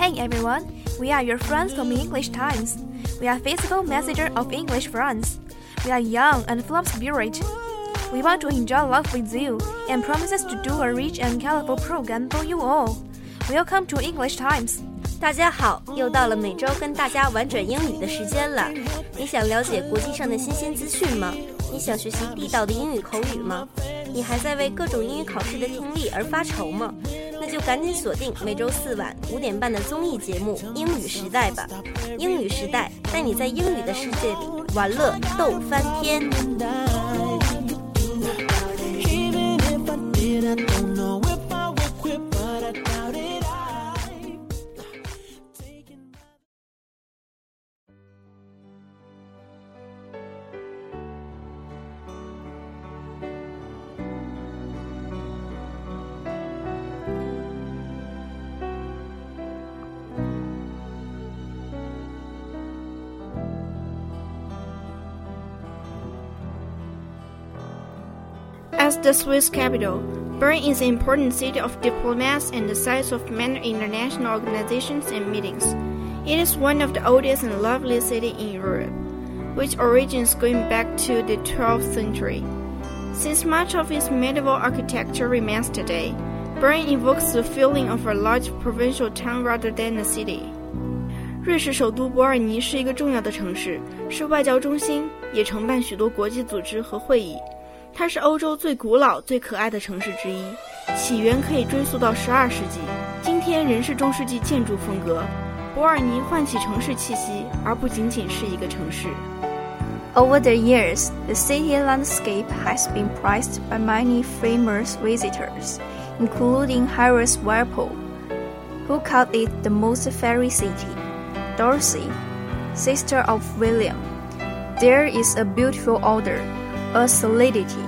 Hey everyone, we are your friends from English Times. We are physical messenger of English friends. We are young and full of spirit. We want to enjoy life with you and promises to do a rich and colorful program for you all. Welcome to English Times. 大家好，又到了每周跟大家玩转英语的时间了。你想了解国际上的新鲜资讯吗？你想学习地道的英语口语吗？你还在为各种英语考试的听力而发愁吗？ 就赶紧锁定每周四晚五点半的综艺节目《英语时代》吧！英语时代带你在英语的世界里玩乐逗翻天。As the Swiss capital, Bern is an important city of diplomats and the site of many international organizations and meetings. It is one of the oldest and loveliest cities in Europe, which origins going back to the 12th century. Since much of its medieval architecture remains today, Bern evokes the feeling of a large provincial town rather than a city. 瑞士首都伯尔尼是一个重要的城市，是外交中心，也承办许多国际组织和会议。 它是欧洲最古老、最可爱的城市之一，起源可以追溯到12世纪，今天仍是中世纪建筑风格。伯尔尼唤起城市气息，而不仅仅是一个城市。Over the years, the city landscape has been prized by many famous visitors, including Horace Walpole, who called it the most fairy city. Dorothy, sister of William, there is a beautiful order, a solidity,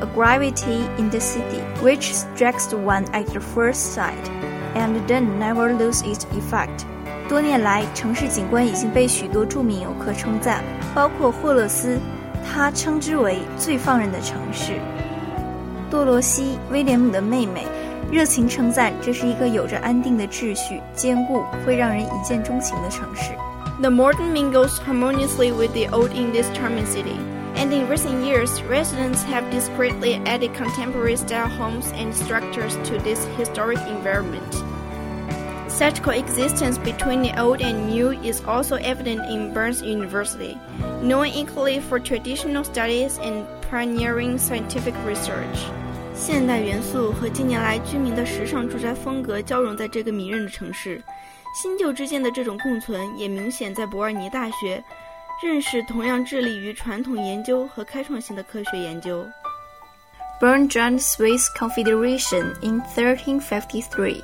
a gravity in the city which strikes one at the first sight, and then never loses its effect. 多年来，城市景观已经被许多着名游客称赞，包括霍勒斯，他称之为最放任的城市。多罗西，威廉姆的妹妹，热情称赞这是一个有着安定的秩序、坚固、会让人一见钟情的城市。 The modern mingles harmoniously with the old in this charming city. and in recent years, residents have discreetly added contemporary style homes and structures to this historic environment. Such coexistence between the old and new is also evident in Bern's University, known equally for traditional studies and pioneering scientific research. 现代元素和近年来居民的时尚住宅风格交融在这个迷人的城市，新旧之间的这种共存也明显在伯尔尼大学认识同样致力于传统研究和开创性的科学研究。Bern joined Swiss Confederation in 1353.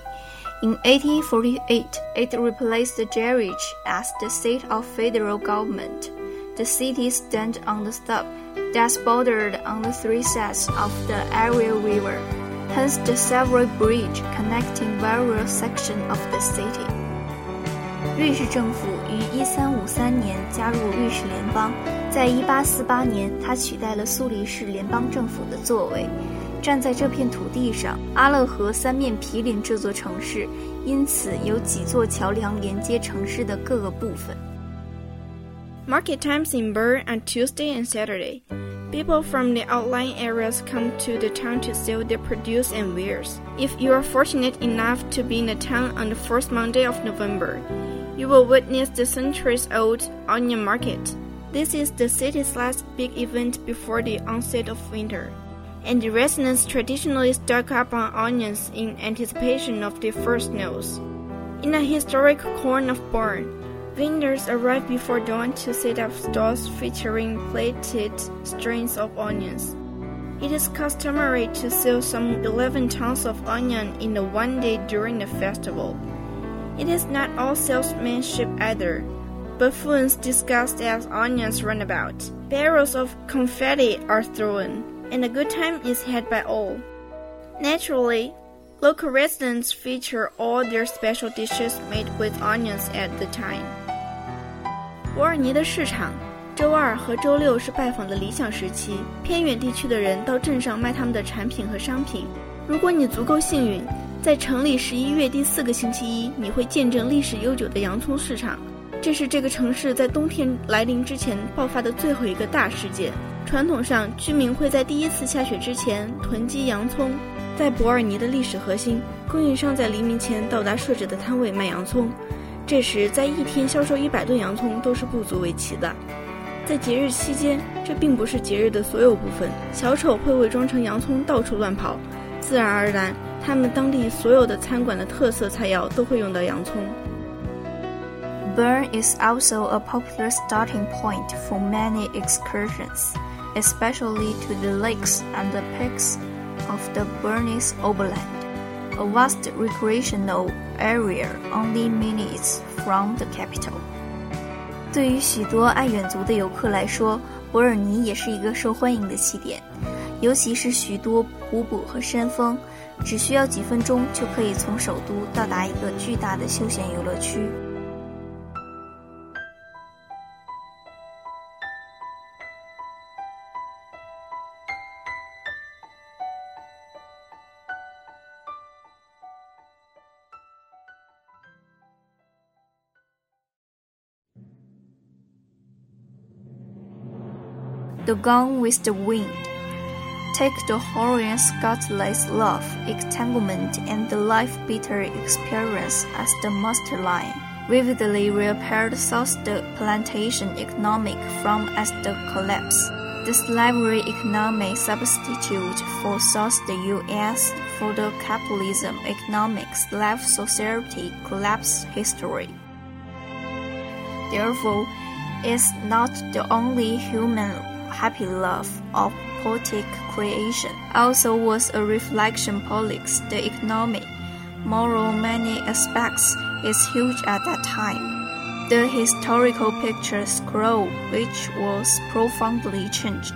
In 1848, it replaced Zurich as the seat of federal government. The city stands on the stub that's bordered on the three sides of the Aare River, hence the several bridge connecting various sections of the city. 瑞士政府于1353年加入瑞士联邦，在1848年，它取代了苏黎世联邦政府的作为。站在这片土地上，阿勒河三面毗邻这座城市，因此有几座桥梁连接城市的各个部分。 Market times in Bern are Tuesday and Saturday. People from the outlying areas come to the town to sell their produce and wares. If you are fortunate enough to be in the town on the first Monday of November, you will witness the centuries old onion market. This is the city's last big event before the onset of winter, and the residents traditionally stock up on onions in anticipation of the first snows. In a historic corner of Bern, vendors arrive before dawn to set up stalls featuring plated strings of onions. It is customary to sell some 11 tons of onion in a one day during the festival. It is not all salesmanship either. Buffoons discussed as onions run about. Barrels of confetti are thrown, and a good time is had by all. Naturally, local residents feature all their special dishes made with onions at the time. 伯尔尼的市场，周二和周六是拜访的理想时期。偏远地区的人到镇上卖他们的产品和商品。如果你足够幸运， 在城里十一月第四个星期一，你会见证历史悠久的洋葱市场。这是这个城市在冬天来临之前爆发的最后一个大事件。传统上，居民会在第一次下雪之前囤积洋葱。在伯尔尼的历史核心，供应商在黎明前到达设置的摊位卖洋葱。这时，在一天销售一百吨洋葱都是不足为奇的。在节日期间，这并不是节日的所有部分。小丑会伪装成洋葱到处乱跑，自然而然。他们当地所有的餐馆的特色菜肴都会用到洋葱。Bern is also a popular starting point for many excursions, especially to the lakes and the peaks of the Bernese Oberland, a vast recreational area only minutes from the capital. 对于许多爱远足的游客来说，伯尔尼也是一个受欢迎的起点， 尤其是许多湖泊和山峰。只需要几分钟就可以从首都到达一个巨大的休闲游乐区。The Gone with the Wind。Take the Horian Scarlett's love, entanglement, and the life bitter experience as the master line. Vividly repaired South the plantation economic from as the collapse. The slavery economy substitute for South the U.S. for the capitalism economics left society collapse history. Therefore, it's not the only human happy love of poetic creation also was a reflection politics, the economy, moral many aspects is huge at that time. The historical picture scroll which was profoundly changed.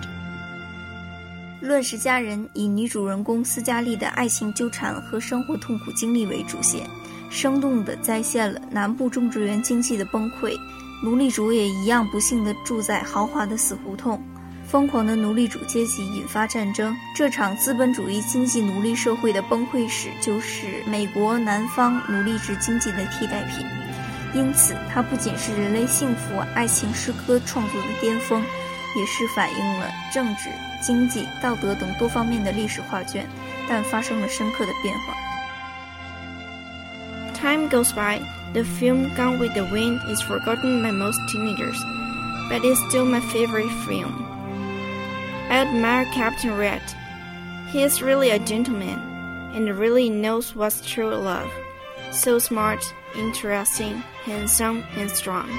乱世佳人以女主人公斯嘉丽的爱情纠缠和生活痛苦经历为主线，生动地再现了南部种植园经济的崩溃，奴隶主也一样不幸地住在豪华的死胡同。 疯狂的奴隶主阶级引发战争，这场资本主义经济奴隶社会的崩溃史，就是美国南方奴隶制经济的替代品。因此，它不仅是人类幸福、爱情诗歌创作的巅峰，也是反映了政治、经济、道德等多方面的历史画卷，但发生了深刻的变化。Time goes by, the film Gone with the Wind is forgotten by most teenagers, but it's still my favorite film. I admire Captain Rhett. He is really a gentleman and really knows what's true love. So smart, interesting, handsome, and strong.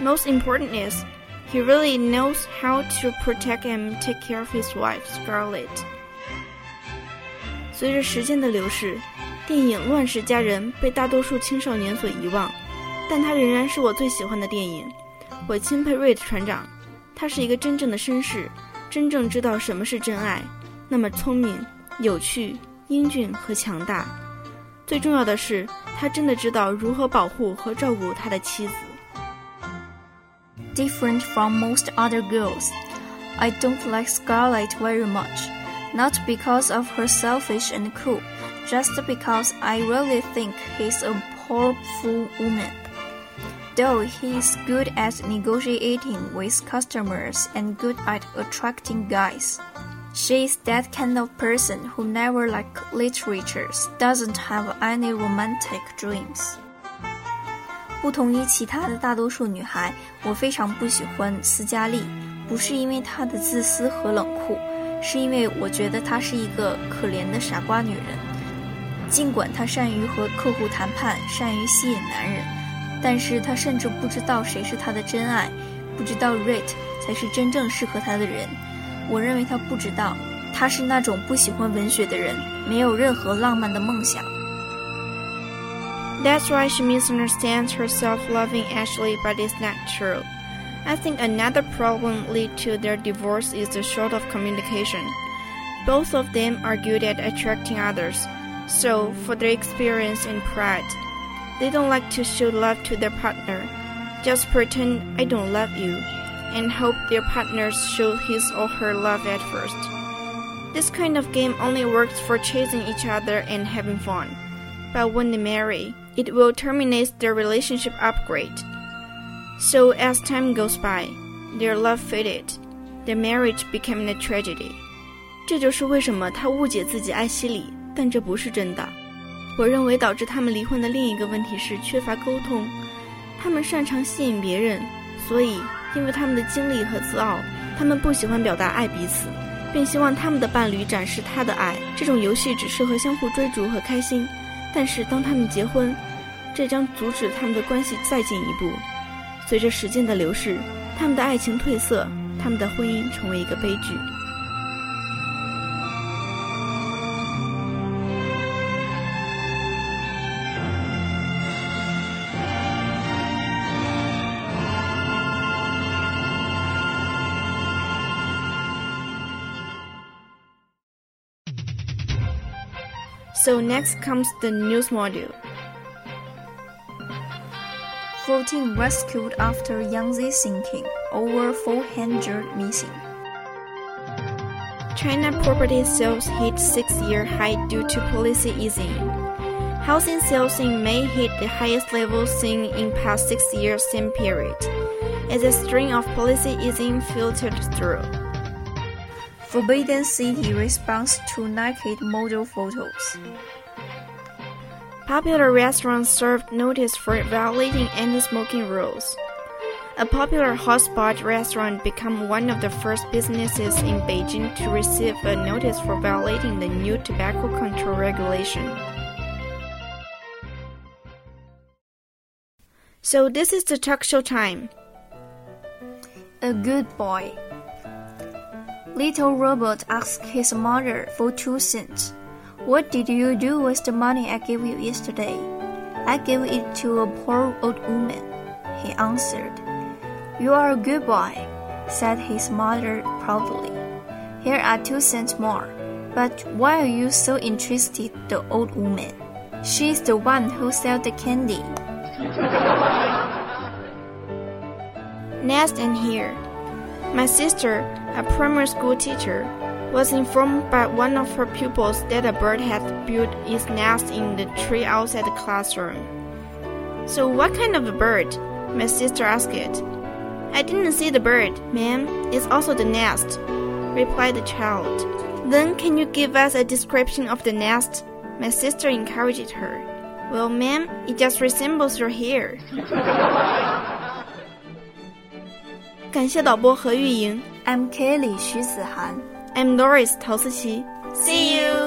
Most important is, he really knows how to protect and take care of his wife, Scarlett. 随着时间的流逝，电影《乱世佳人》被大多数青少年所遗忘，但它仍然是我最喜欢的电影。我钦佩瑞特船长，他是一个真正的绅士，真正知道什么是真爱，那么聪明、有趣、英俊和强大。最重要的是，他真的知道如何保护和照顾他的妻子。Different from most other girls, I don't like Scarlett very much. Not because of her selfish and cruel, just because I really think he's a poor fool woman though he is good at negotiating with customers and good at attracting guys. She is that kind of person who never like literature, doesn't have any romantic dreams. 不同于其他的大多数女孩，我非常不喜欢斯嘉丽，不是因为她的自私和冷酷，是因为我觉得她是一个可怜的傻瓜女人。尽管她善于和客户谈判，善于吸引男人。 但是他甚至不知道谁是他的真爱，不知道 Rhett 才是真正适合他的人。我认为他不知道，他是那种不喜欢文学的人，没有任何浪漫的梦想。That's why she misunderstands herself loving Ashley, but it's not true. I think another problem lead to their divorce is the short of communication. Both of them are good at attracting others, so for their experience and pride, They don't like to show love to their partner. Just pretend I don't love you and hope their partners show his or her love at first. This kind of game only works for chasing each other and having fun. But when they marry, it will terminate their relationship upgrade. So as time goes by, their love faded. Their marriage became a tragedy. 这就是为什么他误解自己爱希里，但这不是真的。 我认为导致他们离婚的另一个问题是缺乏沟通。他们擅长吸引别人，所以因为他们的经历和自傲，他们不喜欢表达爱彼此，并希望他们的伴侣展示他的爱。这种游戏只适合相互追逐和开心，但是当他们结婚，这将阻止他们的关系再进一步。随着时间的流逝，他们的爱情褪色，他们的婚姻成为一个悲剧。So next comes the news module. 14 rescued after Yangtze sinking, over 400 missing. China property sales hit six-year high due to policy easing. Housing sales in May hit the highest level seen in past six years same period, as a string of policy easing filtered through. Forbidden City responds to naked model photos. Popular restaurants served notice for violating anti-smoking rules. A popular hotspot restaurant became one of the first businesses in Beijing to receive a notice for violating the new tobacco control regulation. So this is the talk show time. A good boy. Little Robert asked his mother for two cents. What did you do with the money I gave you yesterday? I gave it to a poor old woman, he answered. You are a good boy, said his mother proudly. Here are two cents more. But why are you so interested in the old woman? She's the one who sells the candy. Nest and here. My sister, a primary school teacher, was informed by one of her pupils that a bird had built its nest in the tree outside the classroom. So, what kind of a bird? My sister asked it. I didn't see the bird, ma'am. It's also the nest, replied the child. Then, can you give us a description of the nest? My sister encouraged her. Well, ma'am, it just resembles your hair. 感谢导播何玉莹。I'm Kelly 徐子涵。I'm Doris 陶思琪。See you!